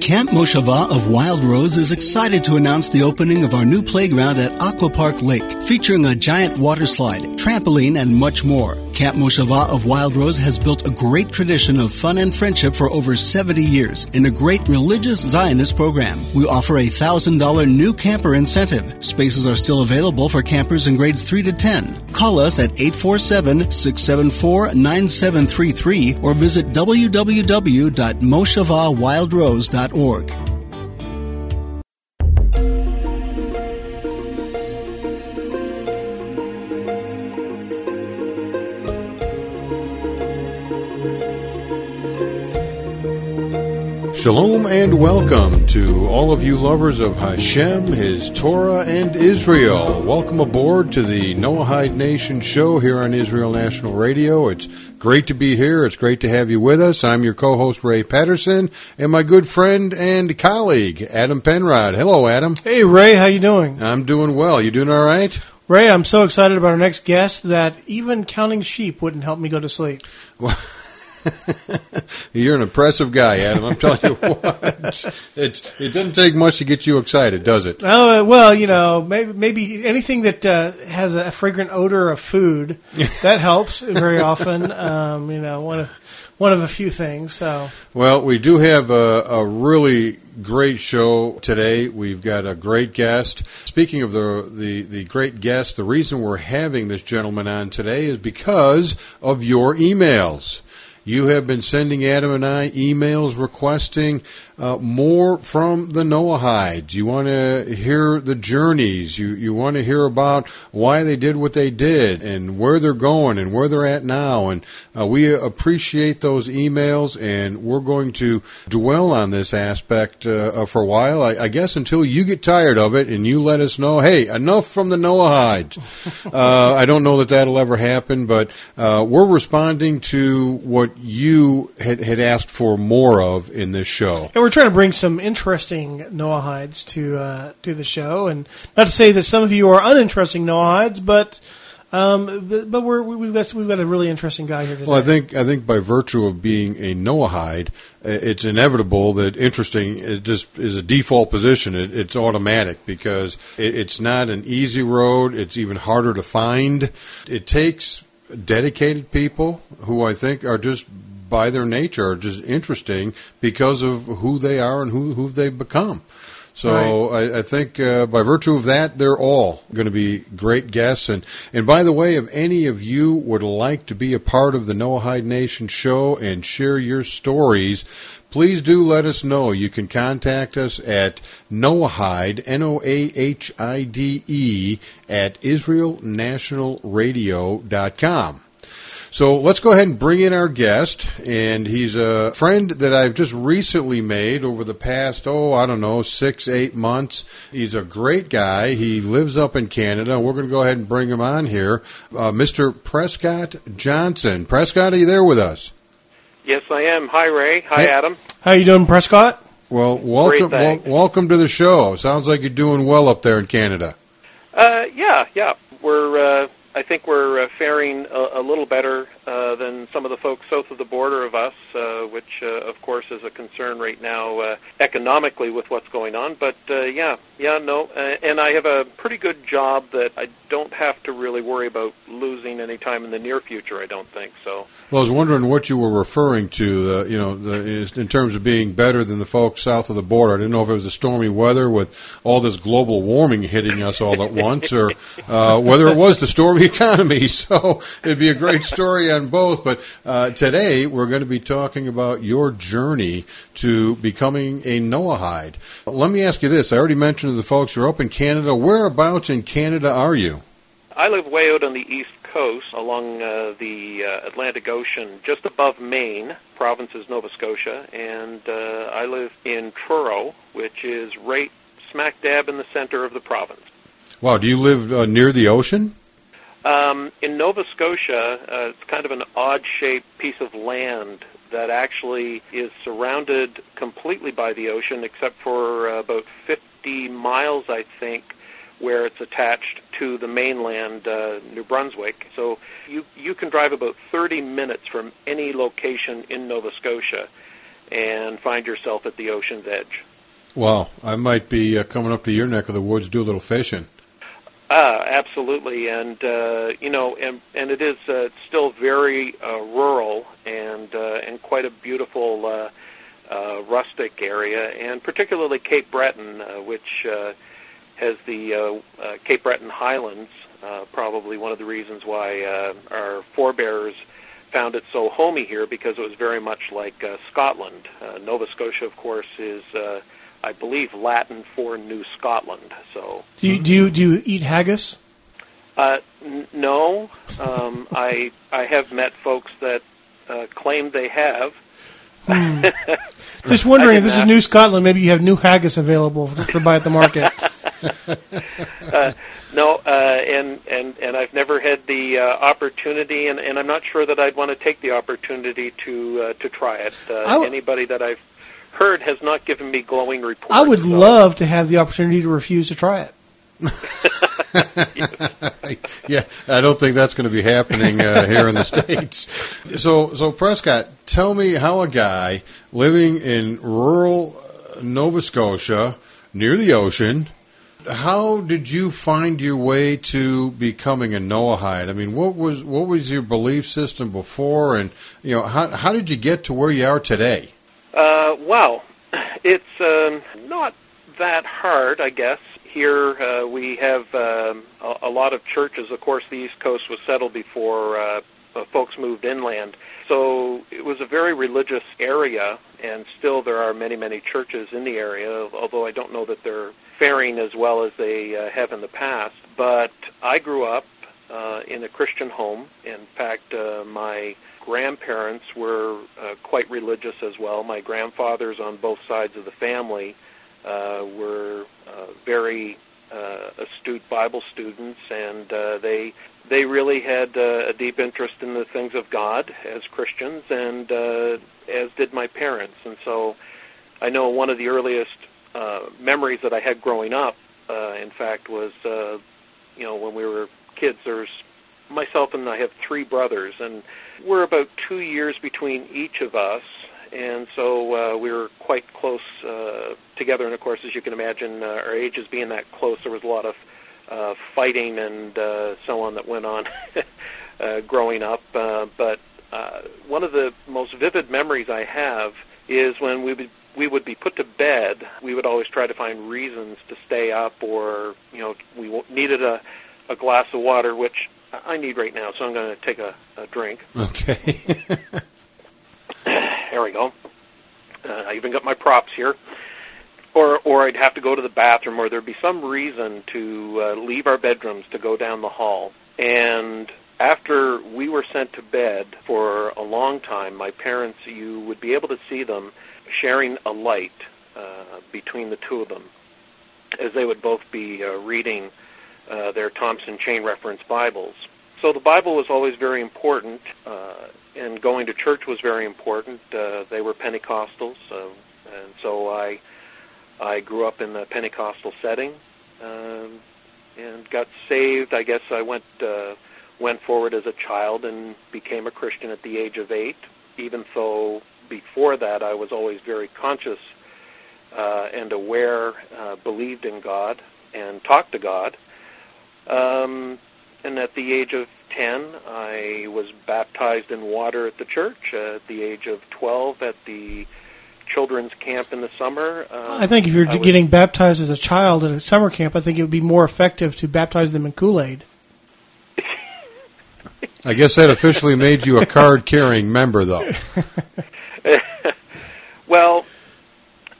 Camp Moshava of Wild Rose is excited to announce the opening of our new playground at Aqua Park Lake, featuring a giant water slide, trampoline, and much more. Camp Moshava of Wild Rose has built a great tradition of fun and friendship for over 70 years in a great religious Zionist program. We offer a $1,000 new camper incentive. Spaces are still available for campers in grades 3 to 10. Call us at 847 674 9733 or visit www.moshavawildrose.org. Shalom and welcome to all of you lovers of Hashem, His Torah, and Israel. Welcome aboard to the Noahide Nation show here on Israel National Radio. It's great to be here. It's great to have you with us. I'm your co-host Ray Patterson and my good friend and colleague Adam Penrod. Hello, Adam. Hey, Ray. How you doing? I'm doing well. You doing all right? Ray, I'm so excited about our next guest that even counting sheep wouldn't help me go to sleep. Well, You're an impressive guy, Adam. I'm telling you what. It's, it doesn't take much to get you excited, does it? Oh uh, well, you know, maybe, maybe anything that uh, has a fragrant odor of food that helps very often. Um, you know, one of one of a few things. So well, we do have a, a really great show today. We've got a great guest. Speaking of the, the, the great guest, the reason we're having this gentleman on today is because of your emails. You have been sending Adam and I emails requesting uh, more from the Noahides. You want to hear the journeys. You you want to hear about why they did what they did and where they're going and where they're at now. And uh, we appreciate those emails, and we're going to dwell on this aspect uh, for a while. I, I, guess until you get tired of it and you let us know, hey, enough from the Noahides. Uh, I don't know that that'll ever happen, but uh, we're responding to what you had, had asked for more of in this show. And we're trying to bring some interesting Noahides to uh, to the show, and not to say that some of you are uninteresting Noahides, but um, but, but we're, we've got we've got a really interesting guy here today. Well, I think I think by virtue of being a Noahide, it's inevitable that interesting it just is a default position. It, it's automatic because it, it's not an easy road. It's even harder to find. It takes dedicated people who I think are just by their nature are just interesting because of who they are and who who they've become. So right. I, I, think uh, by virtue of that, they're all going to be great guests. And and by the way, if any of you would like to be a part of the Noahide Nation show and share your stories, please do let us know. You can contact us at Noahide, N-O-A-H-I-D-E, at IsraelNationalRadio.com. So let's go ahead and bring in our guest. And he's a friend that I've just recently made over the past, oh, I don't know, six, eight months. He's a great guy. He lives up in Canada. We're going to go ahead and bring him on here. Uh, Mr. Prescott Johnson. Prescott, are you there with us? Yes, I am. Hi, Ray. Hi, hey. Adam. How you doing, Prescott? Well, welcome, well, welcome to the show. Sounds like you're doing well up there in Canada. Uh, yeah, yeah. We're uh, I think we're uh, faring a, a little better uh, than some of the folks south of the border of us, uh, which, uh, of course, is a concern right now uh, economically with what's going on. But uh, yeah, yeah, no, uh, and I have a pretty good job that I don't have to really worry about losing any time in the near future. I don't think so. Well, I was wondering what you were referring to. Uh, you know, the, in terms of being better than the folks south of the border. I didn't know if it was the stormy weather with all this global warming hitting us all at once, or uh, whether it was the stormy economy. So it'd be a great story on both. But uh, today we're going to be talking about your journey to becoming a Noahide. Let me ask you this. I already mentioned to the folks you're up in Canada. Whereabouts in Canada are you? I live way out on the east coast along uh, the uh, Atlantic Ocean, just above Maine. Province is Nova Scotia, and uh, I live in Truro, which is right smack dab in the center of the province. Wow, do you live uh, near the ocean? Um, in Nova Scotia, uh, it's kind of an odd-shaped piece of land that actually is surrounded completely by the ocean, except for uh, about 50 miles, I think, where it's attached to the mainland, uh, New Brunswick. So you you can drive about 30 minutes from any location in Nova Scotia and find yourself at the ocean's edge. Well, I might be uh, coming up to your neck of the woods to do a little fishing. Ah, absolutely, and uh, you know, and and it is uh, still very uh, rural and uh, and quite a beautiful uh, uh, rustic area, and particularly Cape Breton, uh, which uh, has the uh, uh, Cape Breton Highlands. Uh, probably one of the reasons why uh, our forebears found it so homey here because it was very much like uh, Scotland. Uh, Nova Scotia, of course, is uh, I believe Latin for New Scotland. So Do you, do you do you eat haggis? uh, n- no, um, I I have met folks that uh, claim they have. Just wondering if this is. New Scotland, maybe you have new haggis available for, for buy at the market. No, uh, and and and I've never had the uh, opportunity, and, and I'm not sure that I'd want to take the opportunity to uh, to try it. Uh, w- anybody that I've heard has not given me glowing reports. I would so- love to have the opportunity to refuse to try it. yeah, I don't think that's going to be happening uh, here in the states. So, so Prescott, tell me how a guy living in rural uh, Nova Scotia near the ocean, how did you find your way to becoming a Noahide? I mean, what was what was your belief system before, and you know, how how did you get to where you are today? Uh, well, it's um, not that hard, I guess. Here uh, we have um, a, a lot of churches. Of course, the East Coast was settled before uh, uh, folks moved inland, so it was a very religious area, and still there are many, many churches in the area. Although I don't know that they're faring as well as they uh, have in the past. But I grew up uh, in a Christian home. In fact, uh, my grandparents were uh, quite religious as well. My grandfathers on both sides of the family uh, were uh, very uh, astute Bible students, and uh, they they really had uh, a deep interest in the things of God as Christians, and uh, as did my parents. And so, I know one of the earliest uh, memories that I had growing up, uh, in fact, was uh, you know when we were kids. There's myself and I have three brothers, and we're about two years between each of us, and so uh, we were quite close uh, together. And of course, as you can imagine, uh, our ages being that close, there was a lot of uh, fighting and uh, so on that went on uh, growing up. Uh, but uh, one of the most vivid memories I have is when we would we would be put to bed. We would always try to find reasons to stay up, or you know, we needed a a glass of water, which I need right now. So I'm going to take a, a drink. Okay. There we go. Uh, I even got my props here. Or, or I'd have to go to the bathroom, or there'd be some reason to uh, leave our bedrooms to go down the hall. And after we were sent to bed for a long time, my parents, you would be able to see them sharing a light uh, between the two of them, as they would both be uh, reading uh, their Thompson Chain Reference Bibles. So the Bible was always very important. Uh, and going to church was very important. Uh, they were Pentecostals, uh, and so I I grew up in a Pentecostal setting um, and got saved. I guess I went uh, went forward as a child and became a Christian at the age of eight. Even though before that I was always very conscious uh, and aware, uh, believed in God and talked to God. Um, and at the age of 10, I was baptized in water at the church. Uh, at the age of 12, at the children's camp in the summer. Um, I think if you're I was- getting baptized as a child at a summer camp, I think it would be more effective to baptize them in Kool Aid. I guess that officially made you a card carrying member, though. Well,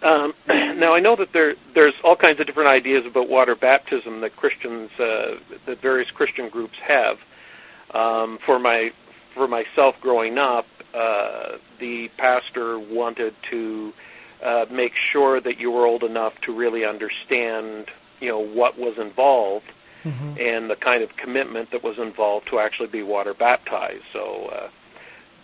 um, now I know that there there's all kinds of different ideas about water baptism that Christians, uh, that various Christian groups have. Um, for my for myself growing up, uh, the pastor wanted to uh, make sure that you were old enough to really understand, you know, what was involved and the kind of commitment that was involved to actually be water baptized. So.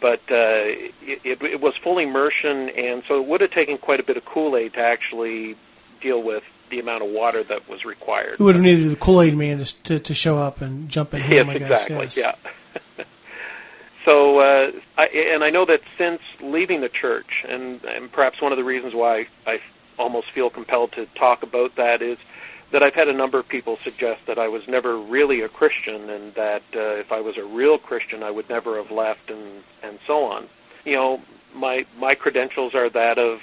But uh, it, it, it was full immersion, and so it would have taken quite a bit of Kool Aid to actually deal with the amount of water that was required. Who would have needed the Kool Aid man to, to, to show up and jump in Yes, him, I guess. exactly. yes. Yeah. so, uh, I, and I know that since leaving the church, and, and perhaps one of the reasons why I almost feel compelled to talk about that is that I've had a number of people suggest that I was never really a Christian, and that uh, if I was a real Christian, I would never have left, and and so on. You know, my my credentials are that of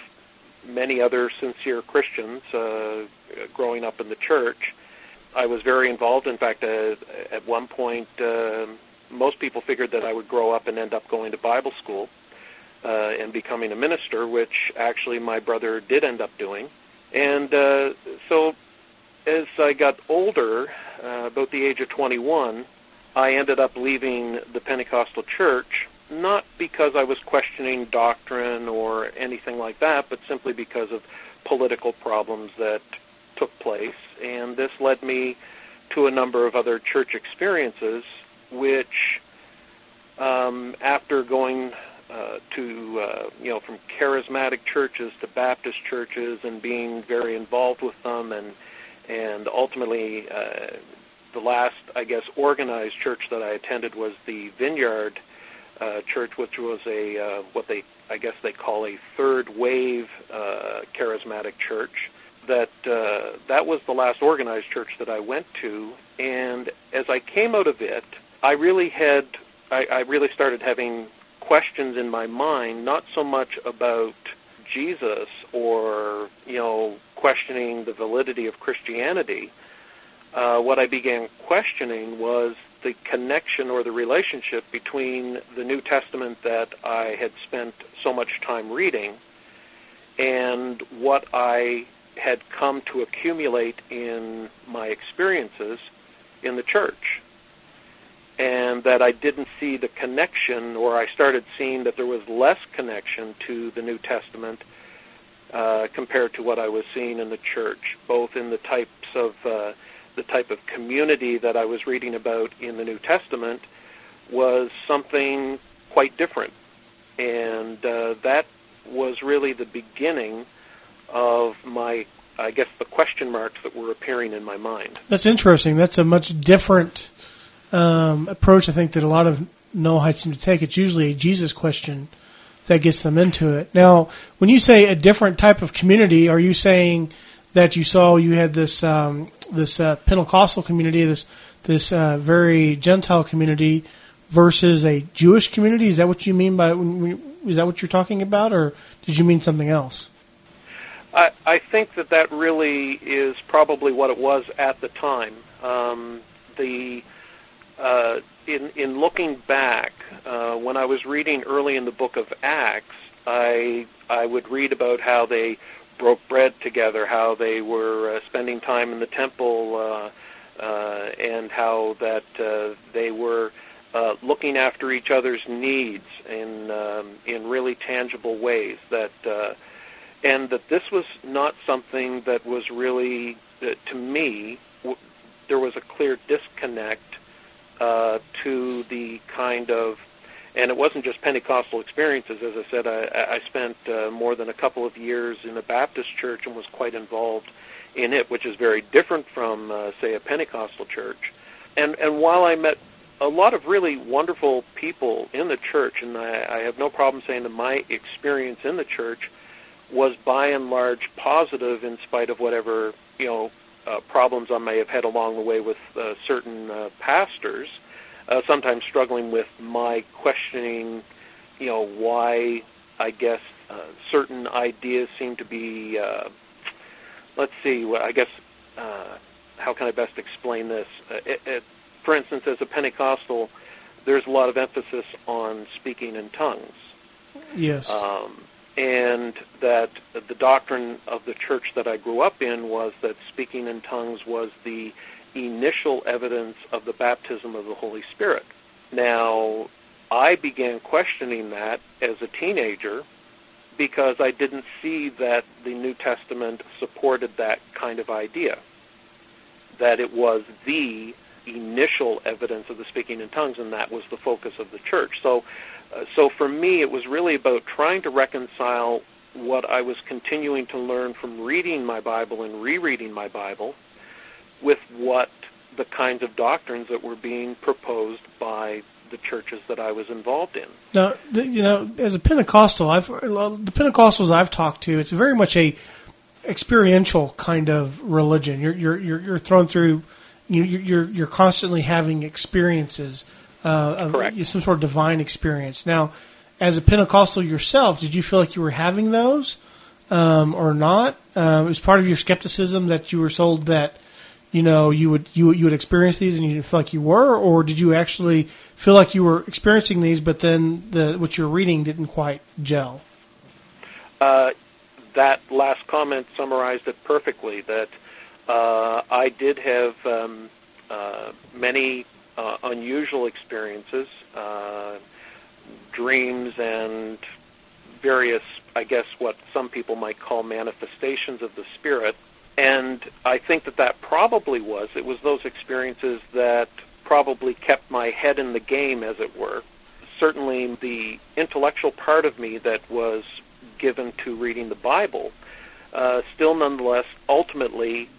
many other sincere Christians uh, growing up in the church. I was very involved. In fact, uh, at one point, uh, most people figured that I would grow up and end up going to Bible school uh, and becoming a minister, which actually my brother did end up doing. And uh, so, as I got older, uh, about the age of 21, I ended up leaving the Pentecostal church, not because I was questioning doctrine or anything like that, but simply because of political problems that took place. And this led me to a number of other church experiences, which, um, after going uh, to uh, you know from charismatic churches to Baptist churches and being very involved with them and and ultimately uh, the last I guess organized church that I attended was the Vineyard uh, Church, which was a uh, what they I guess they call a third wave uh, charismatic church. That uh, that was the last organized church that I went to, and as I came out of it, I really had I, I really started having questions in my mind, not so much about Jesus or you know questioning the validity of Christianity. Uh, what I began questioning was the connection or the relationship between the New Testament that I had spent so much time reading and what I had come to accumulate in my experiences in the church and that I didn't see the connection, or I started seeing that there was less connection to the New Testament uh, compared to what I was seeing in the church, both in the types of uh, the type of community that I was reading about in the New Testament was something quite different, and uh, that was really the beginning of my, I guess, the question marks that were appearing in my mind. That's interesting. That's a much different um, approach I think that a lot of Noahides seem to take. It's usually a Jesus question that gets them into it. Now, when you say a different type of community, are you saying that you saw you had this um, this uh, Pentecostal community, this this uh, very Gentile community, versus a Jewish community? Is that what you mean by? Is that what you're talking about, or did you mean something else? I, I think that that really is probably what it was at the time. Um, the uh, in in looking back, uh, when I was reading early in the book of Acts, I I would read about how they broke bread together, how they were uh, spending time in the temple, uh, uh, and how that uh, they were uh, looking after each other's needs in um, in really tangible ways. That uh, and that this was not something that was really uh, to me. W- there was a clear disconnect uh, to the kind of, and it wasn't just Pentecostal experiences. As I said, I, I spent uh, more than a couple of years in a Baptist church and was quite involved in it, which is very different from, uh, say, a Pentecostal church. And and while I met a lot of really wonderful people in the church, and I, I have no problem saying that my experience in the church was by and large positive, in spite of whatever you know uh, problems I may have had along the way with uh, certain uh, pastors, uh, sometimes struggling with my questioning, you know, why I guess uh, certain ideas seem to be, uh, let's see, I guess, uh, how can I best explain this? Uh, it, it, for instance, as a Pentecostal, there's a lot of emphasis on speaking in tongues. Yes. Um, and that the doctrine of the church that I grew up in was that speaking in tongues was the initial evidence of the baptism of the Holy Spirit. Now, I began questioning that as a teenager because I didn't see that the New Testament supported that kind of idea, that it was the initial evidence of the speaking in tongues, and that was the focus of the church. So uh, so for me, it was really about trying to reconcile what I was continuing to learn from reading my Bible and rereading my Bible with what the kinds of doctrines that were being proposed by the churches that I was involved in. Now, the, you know, as a Pentecostal, I've the Pentecostals I've talked to, it's very much a experiential kind of religion. You're you're you're, you're thrown through. You, you're you're constantly having experiences, uh, Correct. Some sort of divine experience. Now, as a Pentecostal yourself, did you feel like you were having those, um, or not? It was part of your skepticism that you were told that you know you would you you would experience these and you didn't feel like you were, or did you actually feel like you were experiencing these, but then the what you're reading didn't quite gel? Uh, that last comment summarized it perfectly. That uh, I did have um, uh, many uh, unusual experiences, uh, dreams, and various, I guess, what some people might call manifestations of the spirit. And I think that that probably was it was those experiences that probably kept my head in the game, as it were. Certainly, the intellectual part of me that was given to reading the Bible uh, still, nonetheless, ultimately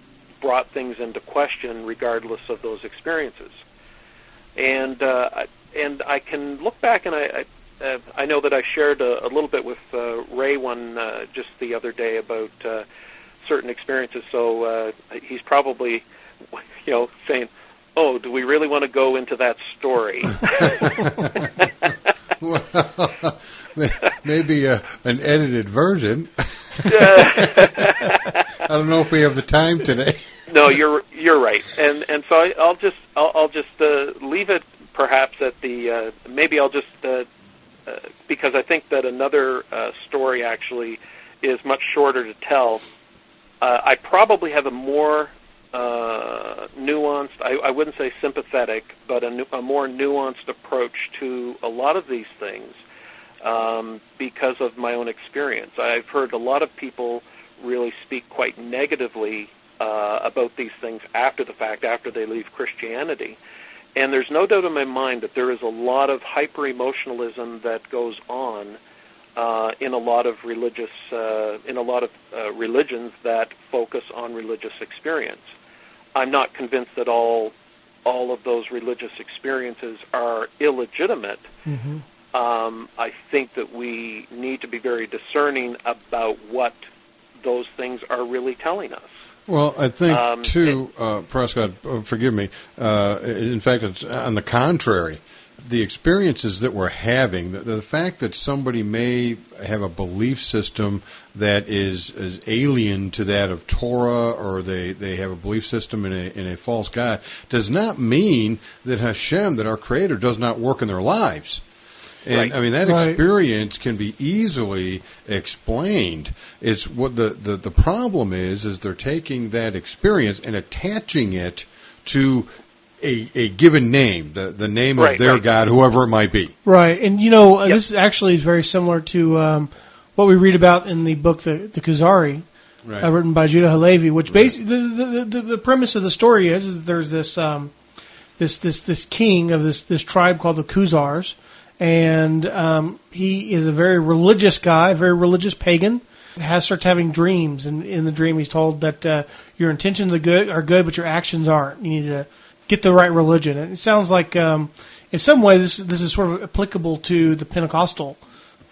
brought things into question, regardless of those experiences. And uh, I- and I can look back and I. I uh, I know that I shared a, a little bit with uh, Ray one uh, just the other day about uh, certain experiences. So uh, he's probably, you know, saying, "Oh, do we really want to go into that story?" Well, maybe uh, an edited version. I don't know if we have the time today. no, you're you're right, and and so I, I'll just I'll, I'll just uh, leave it perhaps at the uh, maybe I'll just uh, uh, because I think that another uh, story actually is much shorter to tell. Uh, I probably have a more uh, nuanced, I, I wouldn't say sympathetic, but a, nu- a more nuanced approach to a lot of these things um, because of my own experience. I've heard a lot of people really speak quite negatively uh, about these things after the fact, after they leave Christianity. And there's no doubt in my mind that there is a lot of hyper emotionalism that goes on uh, in a lot of religious, uh, in a lot of uh, religions that focus on religious experience. I'm not convinced that all all of those religious experiences are illegitimate. Um, I think that we need to be very discerning about what those things are really telling us. Well, I think Um, too, uh, Prescott. Uh, forgive me. Uh, in fact, it's on the contrary. The experiences that we're having, the, the fact that somebody may have a belief system that is, is alien to that of Torah, or they, they have a belief system in a, in a false God, does not mean that Hashem, that our Creator, does not work in their lives. And Right. I mean that Right. experience can be easily explained. It's what the, the, the problem is is they're taking that experience and attaching it to a, a given name, the the name Right, of their right. God, whoever it might be. Right, and you know uh, Yep. this actually is very similar to um, what we read about in the book the, the Kuzari, Right. uh, written by Judah Halevi. Which basically the, the, the, the premise of the story is, is that there's this um, this this this king of this this tribe called the Kuzars, and um, he is a very religious guy, a very religious pagan. Has starts having dreams, and in the dream he's told that uh, your intentions are good, are good, but your actions aren't. You need to get the right religion. And it sounds like, um, in some way, this this is sort of applicable to the Pentecostal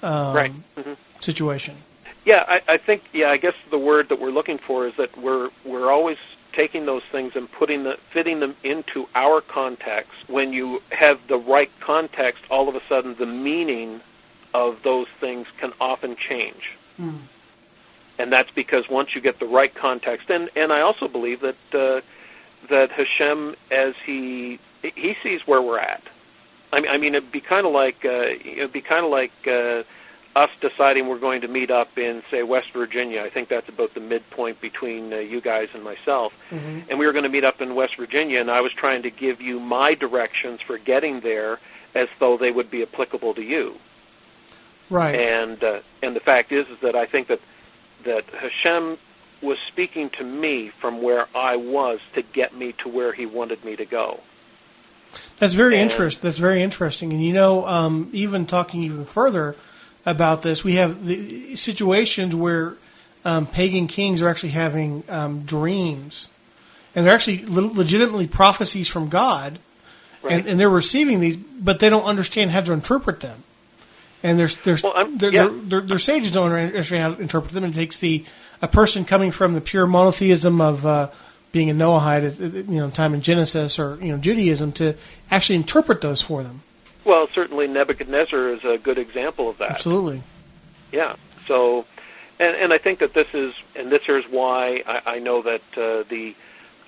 um, right. hmm situation. Yeah, I, I think. Yeah, I guess the word that we're looking for is that we're we're always taking those things and putting the fitting them into our context. When you have the right context, all of a sudden the meaning of those things can often change. And that's because once you get the right context, and and I also believe that uh, that Hashem, as he he sees where we're at. I mean, I mean, it'd be kind of like uh, it'd be kind of like uh, us deciding we're going to meet up in, say, West Virginia. I think that's about the midpoint between uh, you guys and myself. And we were going to meet up in West Virginia, and I was trying to give you my directions for getting there, as though they would be applicable to you. Right. And uh, and the fact is, is that I think that that Hashem was speaking to me from where I was to get me to where He wanted me to go. That's very And- interest. That's very interesting. And you know, um, even talking even further about this, we have the situations where um, pagan kings are actually having um, dreams, and they're actually le- legitimately prophecies from God. Right. and, and they're receiving these, but they don't understand how to interpret them. And there's there's Well, yeah. their, sages don't understand how to interpret them. And It takes the a person coming from the pure monotheism of uh, being a Noahide, at, at, you know, time in Genesis or you know Judaism to actually interpret those for them. Well, certainly Nebuchadnezzar is a good example of that. Absolutely. Yeah. So, and and I think that this is, and this is why I, I know that uh, the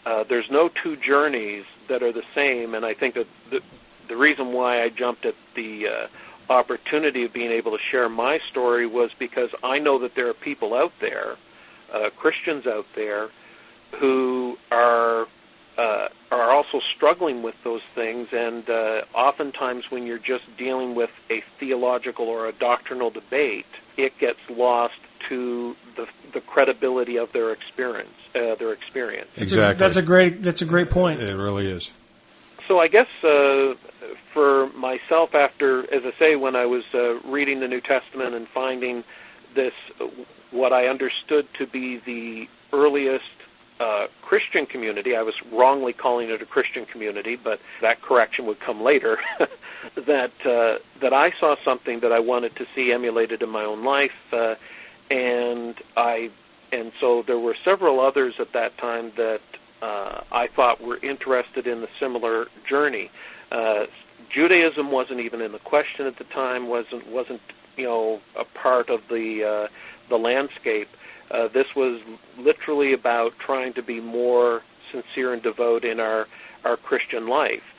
uh, there's no two journeys that are the same, and I think that the the reason why I jumped at the uh, opportunity of being able to share my story was because I know that there are people out there, uh, Christians out there, who are uh, are also struggling with those things, and uh, oftentimes when you're just dealing with a theological or a doctrinal debate, it gets lost to the the credibility of their experience. Uh, their experience. That's a- Exactly. That's a great that's a great point. It really is. So I guess uh, for myself, after as I say, when I was uh, reading the New Testament and finding this, what I understood to be the earliest uh, Christian community, I was wrongly calling it a Christian community, but that correction would come later. that uh, that I saw something that I wanted to see emulated in my own life, uh, and I and so there were several others at that time that uh, I thought were interested in the similar journey. Uh, Judaism wasn't even in the question at the time. wasn't wasn't you know a part of the uh, the landscape. Uh, this was literally about trying to be more sincere and devout in our our Christian life.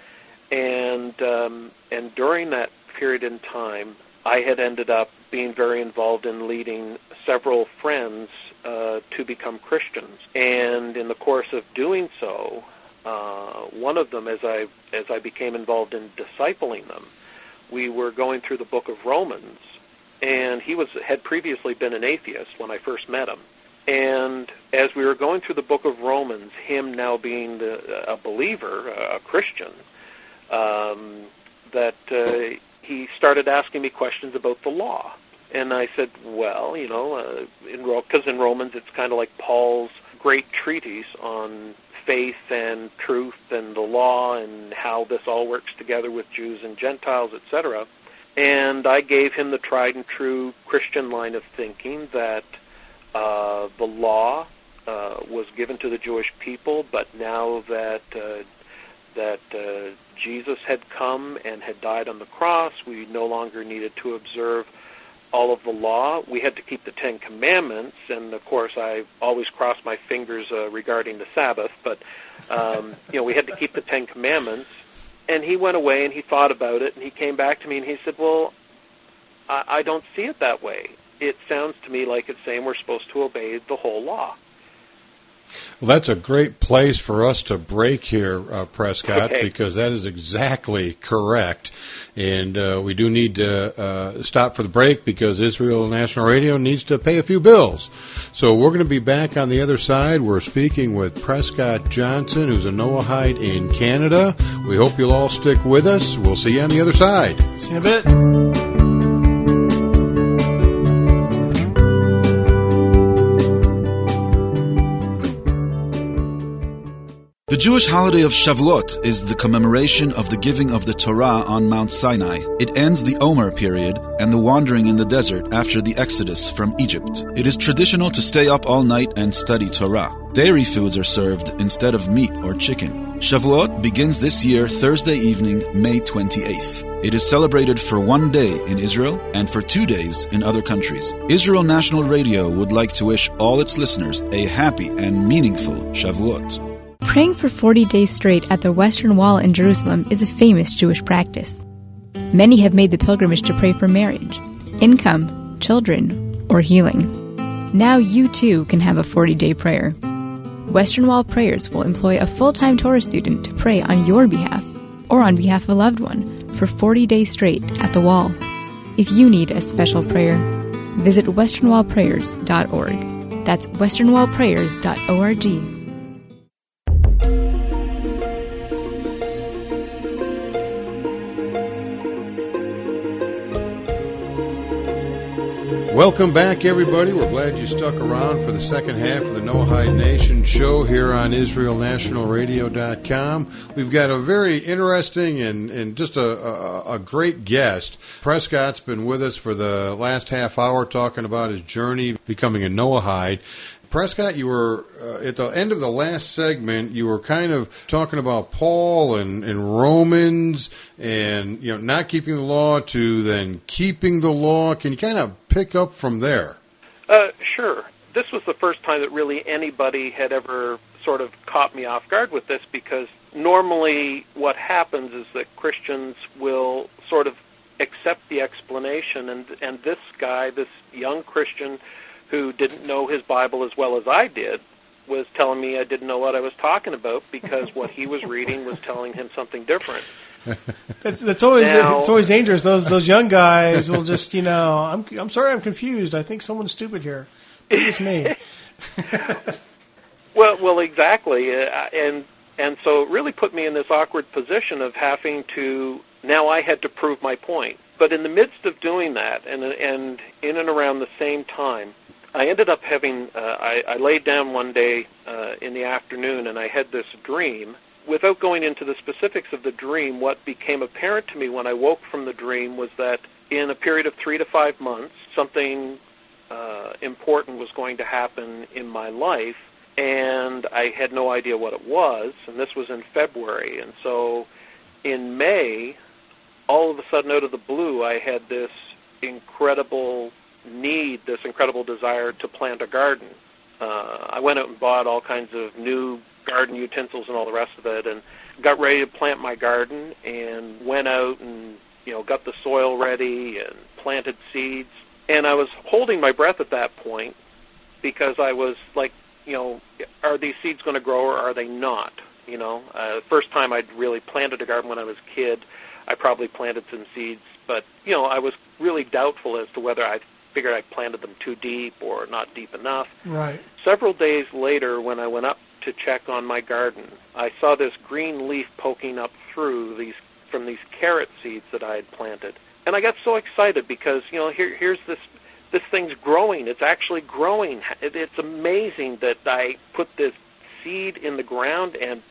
And um, and during that period in time, I had ended up being very involved in leading several friends uh, to become Christians. And in the course of doing so, uh, one of them, as I as I became involved in discipling them, we were going through the book of Romans, and he was had previously been an atheist when I first met him. And as we were going through the book of Romans, him now being the, a believer, a Christian, um, that uh, he started asking me questions about the law. And I said, well, you know, uh, in because in Romans it's kind of like Paul's great treatise on faith and truth and the law and how this all works together with Jews and Gentiles, etc. And I gave him the tried and true Christian line of thinking that uh, the law uh, was given to the Jewish people, but now that uh, that uh, Jesus had come and had died on the cross, we no longer needed to observe all of the law. We had to keep the Ten Commandments, and of course, I always cross my fingers uh, regarding the Sabbath. But um, you know, we had to keep the Ten Commandments. And he went away and he thought about it, and he came back to me and he said, "Well, I, I don't see it that way. It sounds to me like it's saying we're supposed to obey the whole law." Well, that's a great place for us to break here, uh, Prescott, Okay. because that is exactly correct. And uh, we do need to uh, stop for the break because Israel National Radio needs to pay a few bills. So we're going to be back on the other side. We're speaking with Prescott Johnson, who's a Noahide in Canada. We hope you'll all stick with us. We'll see you on the other side. See you in a bit. The Jewish holiday of Shavuot is the commemoration of the giving of the Torah on Mount Sinai. It ends the Omer period and the wandering in the desert after the Exodus from Egypt. It is traditional to stay up all night and study Torah. Dairy foods are served instead of meat or chicken. Shavuot begins this year Thursday evening, May 28th. It is celebrated for one day in Israel and for two days in other countries. Israel National Radio would like to wish all its listeners a happy and meaningful Shavuot. Praying for 40 days straight at the Western Wall in Jerusalem is a famous Jewish practice. Many have made the pilgrimage to pray for marriage, income, children, or healing. Now you too can have a 40 day prayer. Western Wall Prayers will employ a full time Torah student to pray on your behalf or on behalf of a loved one for 40 days straight at the wall. If you need a special prayer, visit westernwallprayers.org. That's westernwallprayers.org. Welcome back, everybody. We're glad you stuck around for the second half of the Noahide Nation show here on IsraelNationalRadio.com. We've got a very interesting and, and just a, a, a great guest. Prescott's been with us for the last half hour talking about his journey becoming a Noahide. Prescott, you were uh, at the end of the last segment. You were kind of talking about Paul and, and Romans, and you know not keeping the law to then keeping the law. Can you kind of pick up from there? Uh, sure. This was the first time that really anybody had ever sort of caught me off guard with this because normally what happens is that Christians will sort of accept the explanation, and and this guy, this young Christian who didn't know his Bible as well as I did, was telling me I didn't know what I was talking about because what he was reading was telling him something different. That's, that's always now, it's always dangerous. Those those young guys will just you know I'm I'm sorry I'm confused. I think someone's stupid here. It's me. well, well, exactly, uh, and and so it really put me in this awkward position of having to now I had to prove my point. But in the midst of doing that, and and in and around the same time, I ended up having. Uh, I, I laid down one day uh, in the afternoon, and I had this dream. Without going into the specifics of the dream, what became apparent to me when I woke from the dream was that in a period of three to five months, something uh, important was going to happen in my life, and I had no idea what it was. And this was in February, and so in May, all of a sudden, out of the blue, I had this incredible need, this incredible desire to plant a garden. Uh, I went out and bought all kinds of new garden utensils and all the rest of it, and got ready to plant my garden, and went out and you know got the soil ready and planted seeds. And I was holding my breath at that point because I was like, you know, are these seeds going to grow or are they not? You know, uh, first time I'd really planted a garden when I was a kid, I probably planted some seeds, but you know, I was really doubtful as to whether I figured I planted them too deep or not deep enough. Right. Several days later, when I went up to check on my garden, I saw this green leaf poking up through these from these carrot seeds that I had planted, and I got so excited because you know here here's this this thing's growing. It's actually growing. It, it's amazing that I put this seed in the ground and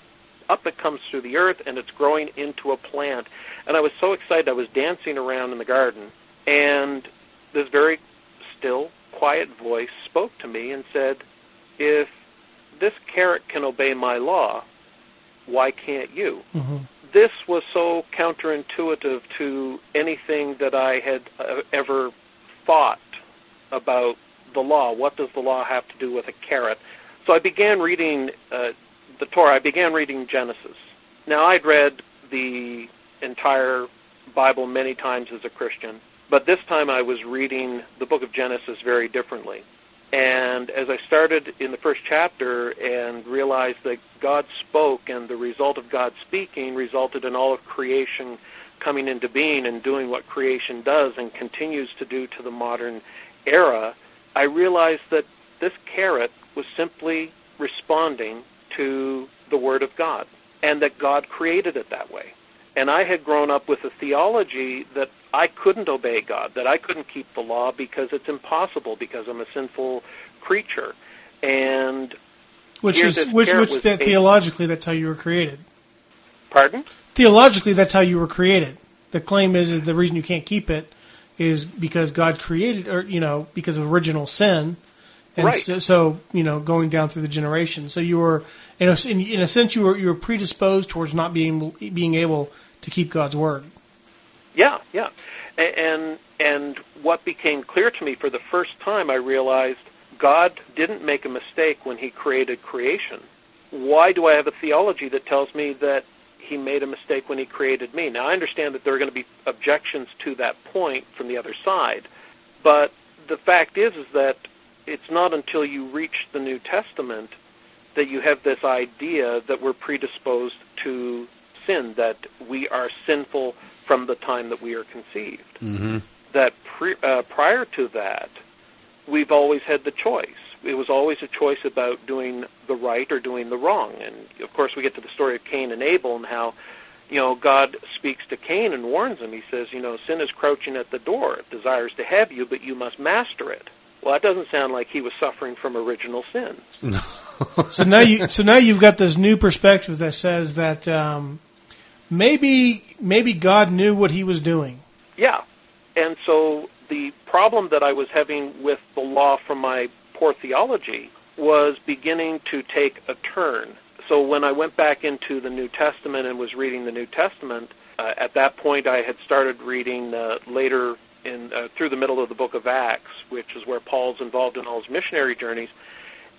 up it comes through the earth and it's growing into a plant. And I was so excited. I was dancing around in the garden and this very still, quiet voice spoke to me and said, If this carrot can obey my law, why can't you? Mm-hmm. This was so counterintuitive to anything that I had uh, ever thought about the law. What does the law have to do with a carrot? So I began reading uh, the Torah. I began reading Genesis. Now, I'd read the entire Bible many times as a Christian, but this time I was reading the book of Genesis very differently. And as I started in the first chapter and realized that God spoke and the result of God speaking resulted in all of creation coming into being and doing what creation does and continues to do to the modern era, I realized that this carrot was simply responding to the Word of God and that God created it that way. And I had grown up with a theology that I couldn't obey God, that I couldn't keep the law because it's impossible because I'm a sinful creature. And which is which which that theologically that's how you were created. Pardon? Theologically that's how you were created. The claim is, is the reason you can't keep it is because God created or you know because of original sin. And right. so, so, you know, going down through the generations. So you were, in a, in a sense, you were you were predisposed towards not being being able to keep God's word. Yeah, yeah. And and what became clear to me for the first time, I realized God didn't make a mistake when He created creation. Why do I have a theology that tells me that He made a mistake when He created me? Now, I understand that there are going to be objections to that point from the other side, but the fact is, is that it's not until you reach the New Testament that you have this idea that we're predisposed to sin, that we are sinful from the time that we are conceived. Mm-hmm. That pre, uh, prior to that, we've always had the choice. It was always a choice about doing the right or doing the wrong. And of course, we get to the story of Cain and Abel and how, you know, God speaks to Cain and warns him. He says, you know, sin is crouching at the door. It desires to have you, but you must master it. Well, that doesn't sound like he was suffering from original sin. so now you so now you've got this new perspective that says that um, maybe maybe God knew what He was doing. Yeah, and so the problem that I was having with the law from my poor theology was beginning to take a turn. So when I went back into the New Testament and was reading the New Testament, uh, at that point I had started reading uh, later in uh, through the middle of the book of Acts, which is where Paul's involved in all his missionary journeys.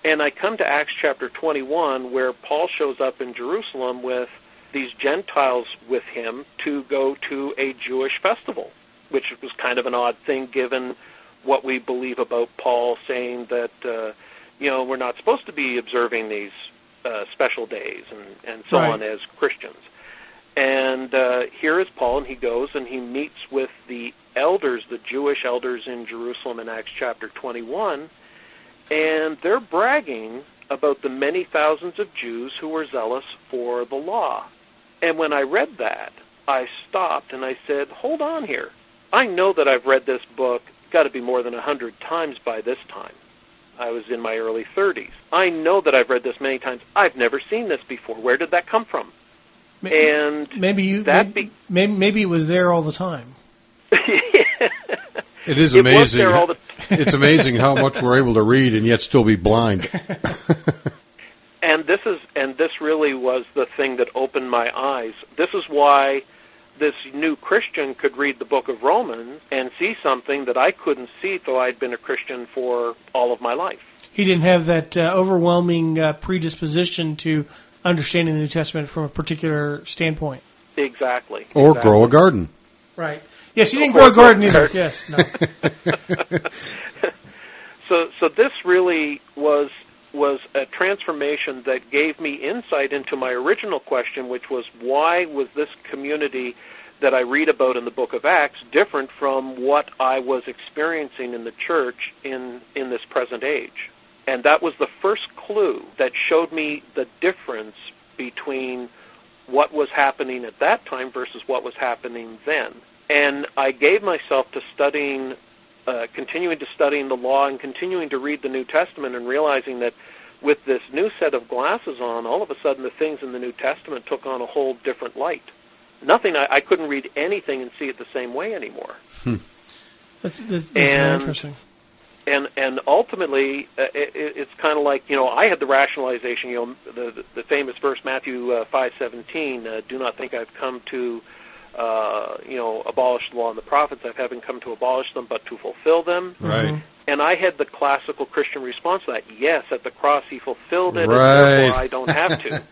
And I come to Acts chapter 21, where Paul shows up in Jerusalem with these Gentiles with him to go to a Jewish festival, which was kind of an odd thing given what we believe about Paul saying that, uh, you know, we're not supposed to be observing these uh, special days and, and so Right. on as Christians. And uh, here is Paul, and he goes and he meets with the elders, the Jewish elders in Jerusalem in Acts chapter 21, and they're bragging about the many thousands of Jews who were zealous for the law. And when I read that, I stopped and I said, hold on here. I know that I've read this book, got to be more than a hundred times by this time. I was in my early 30s. I know that I've read this many times. I've never seen this before. Where did that come from? Ma- And maybe you that maybe, maybe maybe it was there all the time. It is It was amazing. there all the- it's amazing how much we're able to read and yet still be blind. and this is and this really was the thing that opened my eyes. This is why this new Christian could read the book of Romans and see something that I couldn't see though I'd been a Christian for all of my life. He didn't have that uh, overwhelming uh, predisposition to understanding the New Testament from a particular standpoint. Exactly. Or exactly. grow a garden. Right. Yes, he didn't Or grow a garden either. Yes. No. So so this really was was a transformation that gave me insight into my original question, which was why was this community that I read about in the book of Acts different from what I was experiencing in the church in in this present age? And that was the first clue that showed me the difference between what was happening at that time versus what was happening then. And I gave myself to studying uh, continuing to studying the law and continuing to read the New Testament and realizing that with this new set of glasses on, all of a sudden the things in the New Testament took on a whole different light. Nothing, I, I couldn't read anything and see it the same way anymore. That's, that's, that's And- interesting. And and ultimately, uh, it- it's kind of like you know I had the rationalization, you know, the the, the famous verse Matthew uh, five seventeen. Uh, Do not think I've come to, uh, Uh, you know, abolish the law and the prophets. I haven't come to abolish them, but to fulfill them. Right. And I had the classical Christian response to that. Yes, at the cross he fulfilled it, Right. and therefore I don't have to.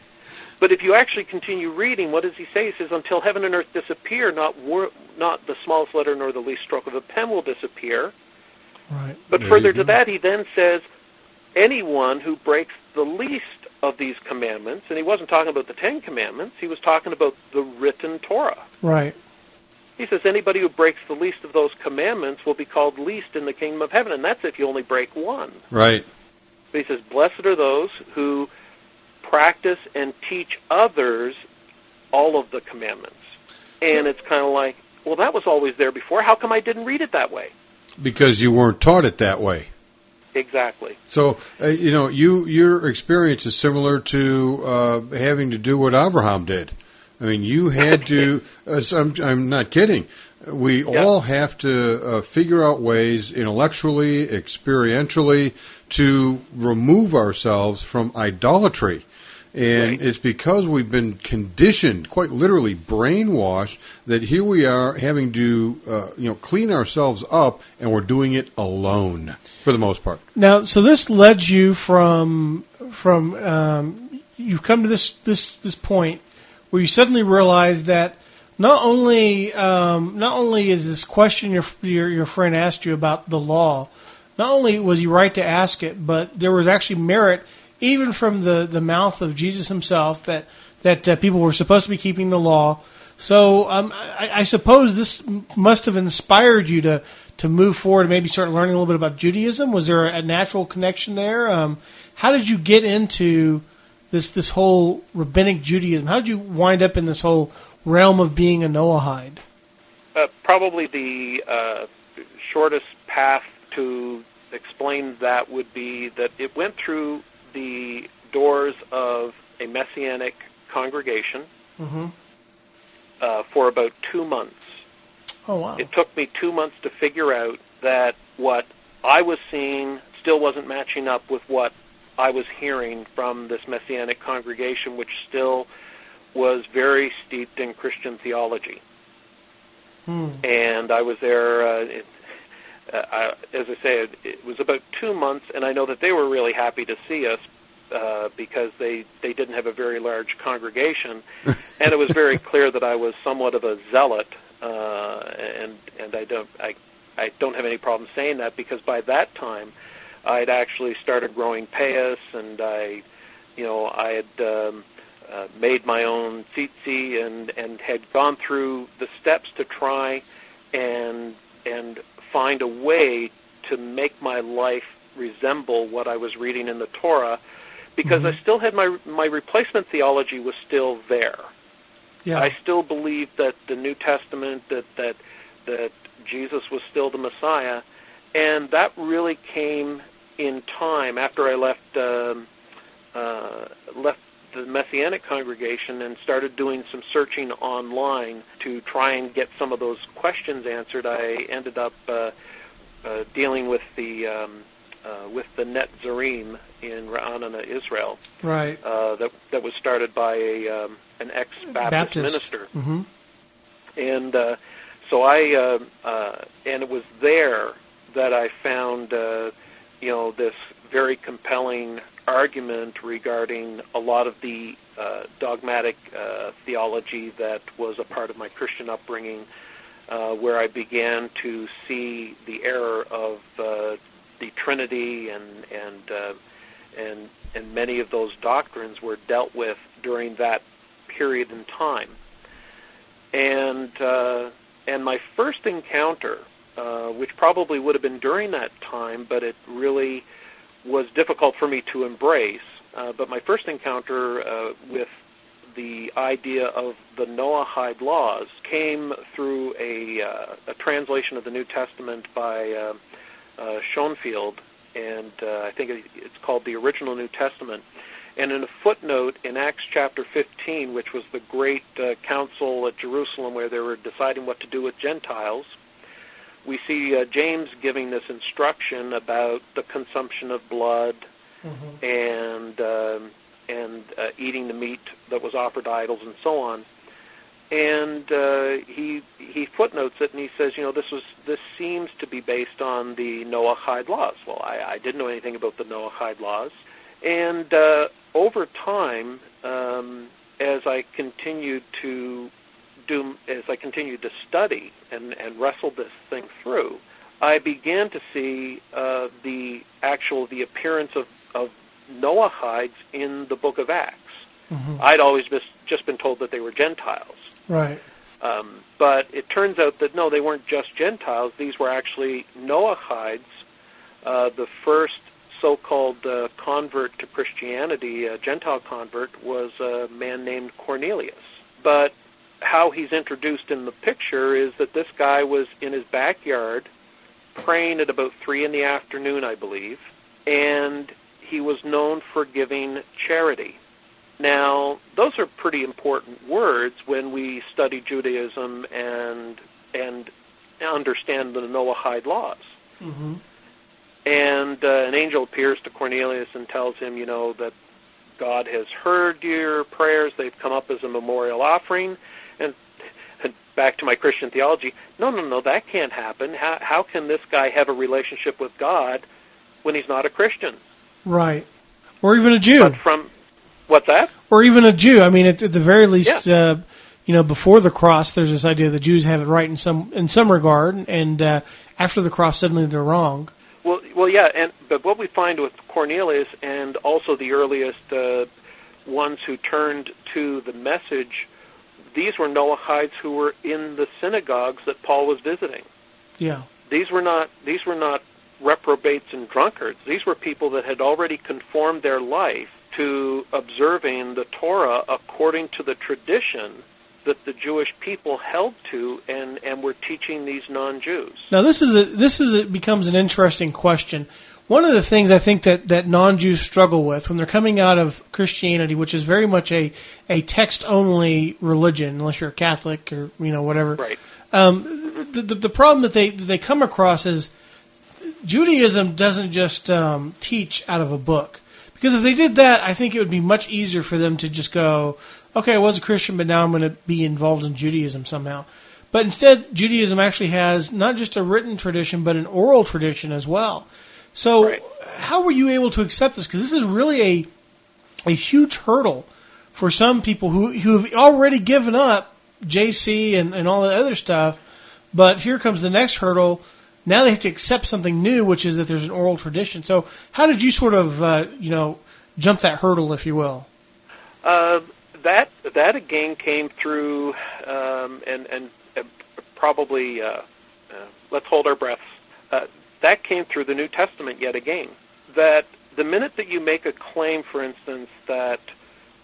but if you actually continue reading, what does he say? He says, "Until heaven and earth disappear, not wor- not the smallest letter nor the least stroke of a pen will disappear." Right. But There further you to that, he then says, "Anyone who breaks the least of these commandments," and he wasn't talking about the Ten Commandments; he was talking about the written Torah. Right. He says anybody who breaks the least of those commandments will be called least in the kingdom of heaven, and that's if you only break one. Right. But he says, Blessed are those who practice and teach others all of the commandments. And it's kind of like, well, that was always there before. How come I didn't read it that way? Because you weren't taught it that way. Exactly. So uh, you know, you your experience is similar to uh, having to do what Abraham did. I mean, you had to. Uh, I'm, I'm not kidding. We Yeah. all have to uh, figure out ways, intellectually, experientially, to remove ourselves from idolatry. And Right. it's because we've been conditioned, quite literally brainwashed, that here we are having to, uh, you know, clean ourselves up, and we're doing it alone for the most part. Now, so this led you from from um, you've come to this this this point where you suddenly realize that not only um, not only is this question your, your your friend asked you about the law, not only was he right to ask it, but there was actually merit even from the, the mouth of Jesus himself that that uh, people were supposed to be keeping the law. So um, I, I suppose this must have inspired you to to move forward and maybe start learning a little bit about Judaism. Was there a natural connection there? Um, how did you get into this this whole rabbinic Judaism? How did you wind up in this whole realm of being a Noahide? Uh, probably the uh, shortest path to explain that would be that it went through the doors of a messianic congregation Mm-hmm. uh, for about two months. Oh wow. It took me two months to figure out that what I was seeing still wasn't matching up with what I was hearing from this messianic congregation, which still was very steeped in Christian theology. Hmm. And I was there. Uh, uh, I, as I say, it, it was about two months, and I know that they were really happy to see us uh, because they they didn't have a very large congregation, and it was very clear that I was somewhat of a zealot, uh, and and I don't I I don't have any problem saying that because by that time I'd actually started growing payas, and I you know I had um, uh, made my own tsitsi and and had gone through the steps to try and and find a way to make my life resemble what I was reading in the Torah because I still had my my replacement theology was still there. yeah. I still believed that the New Testament that that that Jesus was still the Messiah, and that really came in time after I left um, uh, left the Messianic congregation and started doing some searching online to try and get some of those questions answered. I ended up uh, uh, dealing with the um, uh, with the Net Zarim in Ra'anana, Israel, right. uh, that that was started by a um, an ex-Baptist minister hmm and uh, so I uh, uh, and it was there that I found uh, you know this very compelling argument regarding a lot of the uh, dogmatic uh, theology that was a part of my Christian upbringing, uh, where I began to see the error of uh, the Trinity and and uh, and and many of those doctrines were dealt with during that period in time. And uh, and my first encounter, uh, which probably would have been during that time, but it really was difficult for me to embrace. Uh, but my first encounter uh, with the idea of the Noahide laws came through a, uh, a translation of the New Testament by uh, uh, Schonfield, and uh, I think it's called the Original New Testament. And in a footnote in Acts chapter 15, which was the great council at Jerusalem where they were deciding what to do with Gentiles, we see uh, James giving this instruction about the consumption of blood and um, and uh, eating the meat that was offered to idols and so on. And uh, he he footnotes it and he says, you know, this was this seems to be based on the Noahide laws. Well, I, I didn't know anything about the Noahide laws, and uh, over time, um, as I continued to do, as I continued to study and, and wrestle this thing through, I began to see uh, the actual the appearance of, of Noahides in the Book of Acts. I'd always just, just been told that they were Gentiles. Right. Um, but it turns out that no, they weren't just Gentiles. These were actually Noahides, uh, the first so-called uh, convert to Christianity, a Gentile convert, was a man named Cornelius. But how he's introduced in the picture is that this guy was in his backyard praying at about three in the afternoon, I believe, and he was known for giving charity. Now, those are pretty important words when we study Judaism and and understand the Noahide laws. hmm And uh, an angel appears to Cornelius and tells him, you know, that God has heard your prayers. They've come up as a memorial offering. Back to my Christian theology, no, no, no, that can't happen. How, how can this guy have a relationship with God when he's not a Christian? Right. Or even a Jew. But from what's that? or even a Jew. I mean, at, at the very least, uh, you know, before the cross, there's this idea that Jews have it right in some in some regard, and uh, after the cross, suddenly they're wrong. Well, well, yeah, and but what we find with Cornelius and also the earliest uh, ones who turned to the message, these were Noahides who were in the synagogues that Paul was visiting. Yeah. These were not these were not reprobates and drunkards. These were people that had already conformed their life to observing the Torah according to the tradition that the Jewish people held to and, and were teaching these non-Jews. Now this is a, this is a, becomes an interesting question. One of the things I think that, that non-Jews struggle with when they're coming out of Christianity, which is very much a, a text-only religion, unless you're a Catholic or you know whatever. Right. Um, the, the, the problem that they that they come across is Judaism doesn't just um, teach out of a book. Because if they did that, I think it would be much easier for them to just go, okay, I was a Christian, but now I'm going to be involved in Judaism somehow. But instead, Judaism actually has not just a written tradition, but an oral tradition as well. So, Right. how were you able to accept this? Because this is really a a huge hurdle for some people who who have already given up JC and, and all the other stuff. But here comes the next hurdle. Now they have to accept something new, which is that there's an oral tradition. So, how did you sort of, uh, you know, jump that hurdle, if you will? Uh, that that again came through, um, and and uh, probably uh, uh, let's hold our breaths. That came through the New Testament yet again. That the minute that you make a claim, for instance, that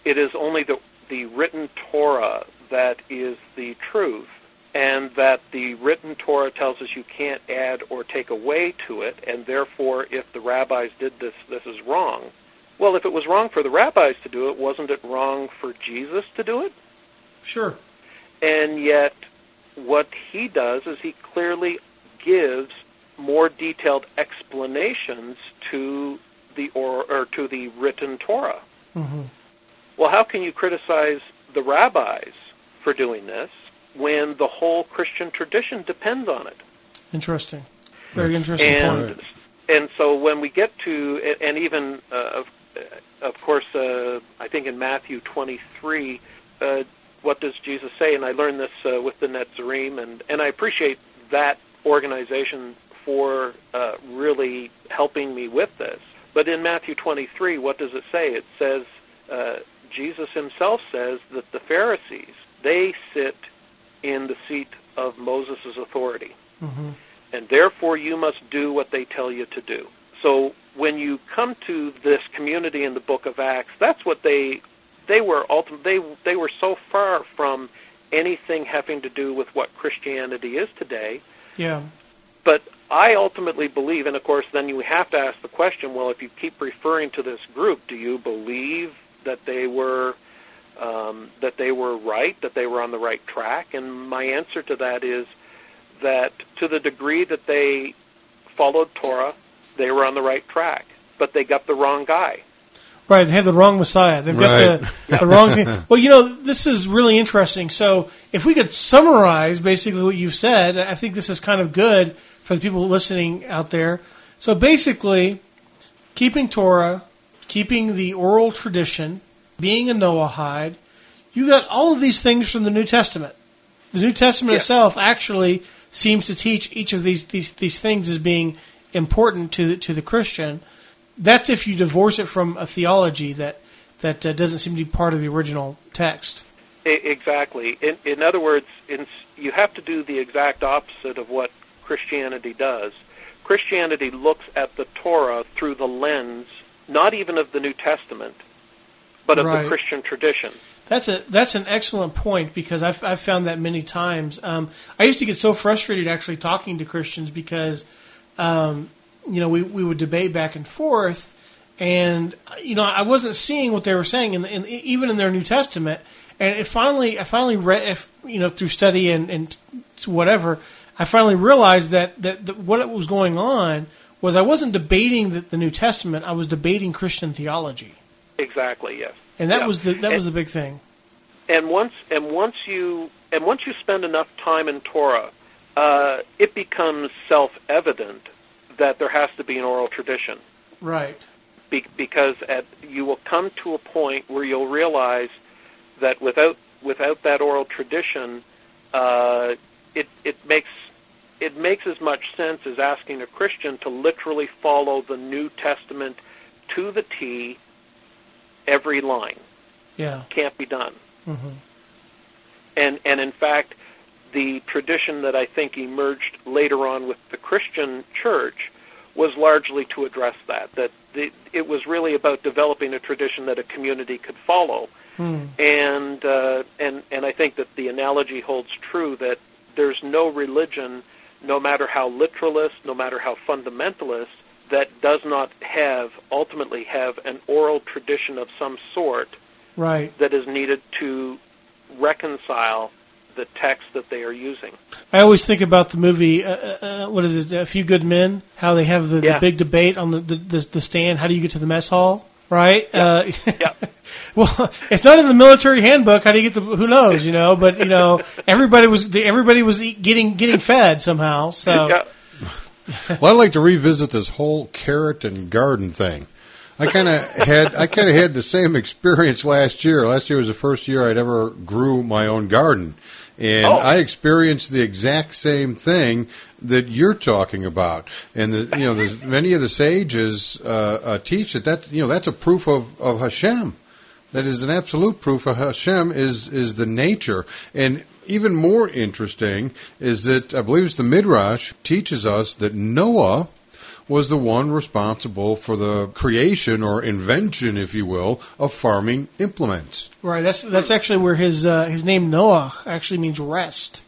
it is only the the written Torah that is the truth, and that the written Torah tells us you can't add or take away to it, and therefore, if the rabbis did this, this is wrong. Well, if it was wrong for the rabbis to do it, wasn't it wrong for Jesus to do it? Sure. And yet, what he does is he clearly gives more detailed explanations to the or, or to the written Torah. hmm Well, how can you criticize the rabbis for doing this when the whole Christian tradition depends on it? Interesting. Very interesting and point. and so when we get to and even uh, of, of course uh, I think in Matthew 23 uh, what does Jesus say and I learned this uh, with the Netzarim and and I appreciate that organization for uh, really helping me with this but in Matthew 23 what does it say it says uh, Jesus himself says that the Pharisees they sit in the seat of Moses' authority hmm and therefore you must do what they tell you to do. So when you come to this community in the book of Acts, that's what they they were ultim- they they were so far from anything having to do with what Christianity is today. Yeah. But I ultimately believe, and of course, then you have to ask the question: Well, if you keep referring to this group, do you believe that they were um, that they were right, that they were on the right track? And my answer to that is that to the degree that they followed Torah, they were on the right track, but they got the wrong guy. Right, they have the wrong Messiah. They've got the, the wrong thing. Well, you know, this is really interesting. So, if we could summarize basically what you've said, I think this is kind of good for the people listening out there. So, basically, keeping Torah, keeping the oral tradition, being a Noahide, you got all of these things from the New Testament. The New Testament Yeah. itself actually seems to teach each of these, these, these things as being important to the, to the Christian. That's if you divorce it from a theology that that uh, doesn't seem to be part of the original text. Exactly. In, in other words, in, you have to do the exact opposite of what Christianity does. Christianity looks at the Torah through the lens, not even of the New Testament, but of Right. the Christian tradition. That's a that's an excellent point because I've I've found that many times. Um, I used to get so frustrated actually talking to Christians because, um, you know, we we would debate back and forth, and you know I wasn't seeing what they were saying, in, in, even in their New Testament. And it finally, I finally read, if, you know, through study and, and whatever, I finally realized that, that, that what was going on was I wasn't debating the, the New Testament; I was debating Christian theology, Exactly. Yes. and that Yeah. was the that And- was the big thing. and once and once you and once you spend enough time in Torah, uh, it becomes self-evident that there has to be an oral tradition. Right. Be- because at, you will come to a point where you'll realize that without without that oral tradition, uh, it it makes it makes as much sense as asking a Christian to literally follow the New Testament to the T, every line. Yeah. Can't be done. hmm and and in fact, the tradition that I think emerged later on with the Christian church was largely to address that that the, it was really about developing a tradition that a community could follow. Hmm. And uh, and and I think that the analogy holds true that there's no religion, no matter how literalist, no matter how fundamentalist, that does not have ultimately have an oral tradition of some sort Right. that is needed to reconcile the text that they are using. I always think about the movie. Uh, uh, uh, what is it? A Few Good Men. How they have the, Yeah. the big debate on the, the the the stand. How do you get to the mess hall? Right. Uh, Yeah. well, it's not in the military handbook. How do you get the? Who knows? You know. But you know, everybody was everybody was getting getting fed somehow. So Yeah. Well, I'd like to revisit this whole carrot and garden thing. I kind of had I kind of had the same experience last year. Last year was the first year I'd ever grew my own garden, and Oh. I experienced the exact same thing that you're talking about. And the, you know, there's, many of the sages uh, uh, teach that that you know that's a proof of of Hashem. That is an absolute proof of Hashem is is the nature and. Even more interesting is that I believe it's the Midrash teaches us that Noah was the one responsible for the creation or invention, if you will, of farming implements. right. That's that's actually where his uh, his name Noah actually means rest.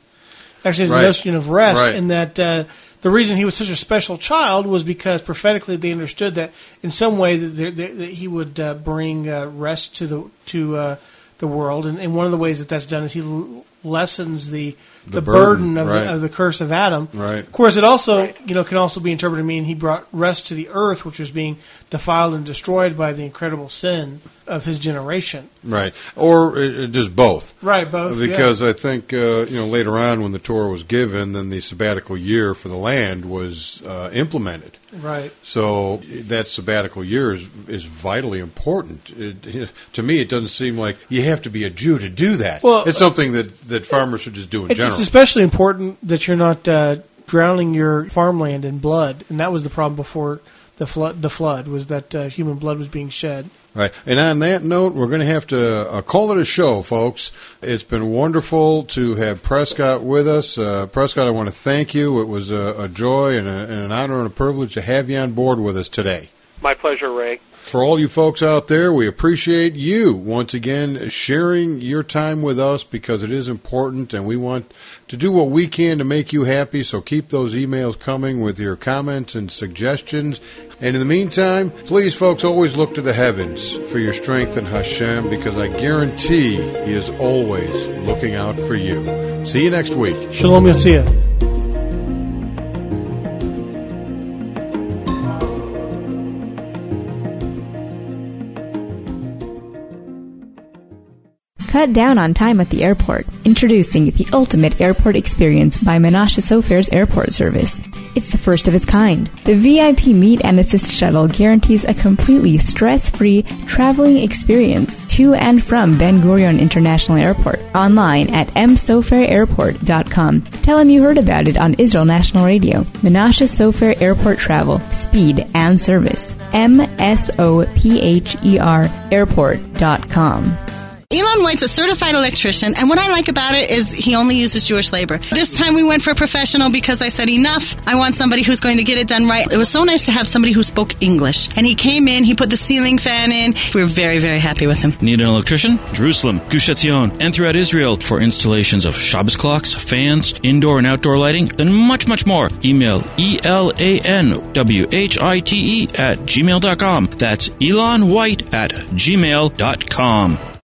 Actually, has Right. notion of rest, Right. and that uh, the reason he was such a special child was because prophetically they understood that in some way that, that, that he would uh, bring uh, rest to the to uh, the world, and, and one of the ways that that's done is he l- lessens the the, The burden, burden, of, right. the, of the curse of Adam. Right. Of course, it also Right. you know can also be interpreted to mean he brought rest to the earth, which was being defiled and destroyed by the incredible sin of his generation. Right. Or uh, just both. Right, both. yeah. Because I think uh, you know later on when the Torah was given, then the sabbatical year for the land was uh, implemented. right. So that sabbatical year is, is vitally important. It, to me, it doesn't seem like you have to be a Jew to do that. Well, it's something that, that farmers should just do in It's general. It's especially important that you're not uh, drowning your farmland in blood, and that was the problem before the flood. The flood was that uh, human blood was being shed. Right. And on that note, we're going to have to uh, call it a show, folks. It's been wonderful to have Prescott with us. Uh, Prescott, I want to thank you. It was a, a joy and, a, and an honor and a privilege to have you on board with us today. My pleasure, Ray. For all you folks out there, we appreciate you once again sharing your time with us because it is important and we want to do what we can to make you happy. So keep those emails coming with your comments and suggestions. And in the meantime, please, folks, always look to the heavens for your strength in Hashem because I guarantee He is always looking out for you. See you next week. Shalom Yotzia. Cut down on time at the airport. Introducing the ultimate airport experience by Menashe Sopher's airport service. It's the first of its kind. The VIP Meet and Assist shuttle guarantees a completely stress-free traveling experience to and from Ben Gurion International Airport. Online at msopherairport.com. Tell them you heard about it on Israel National Radio. Menashe Sofair Airport Travel, Speed and Service. M-S-O-P-H-E-R airport.com. Elan White's a certified electrician, and what I like about it is he only uses Jewish labor. This time we went for a professional because I said, enough. I want somebody who's going to get it done right. It was so nice to have somebody who spoke English. And he came in, he put the ceiling fan in. We were very, very happy with him. Need an electrician? Jerusalem, Gush Etzion, and throughout Israel for installations of Shabbos clocks, fans, indoor and outdoor lighting, and much, much more. Email E-L-A-N-W-H-I-T-E at gmail.com. That's Elan White at gmail.com.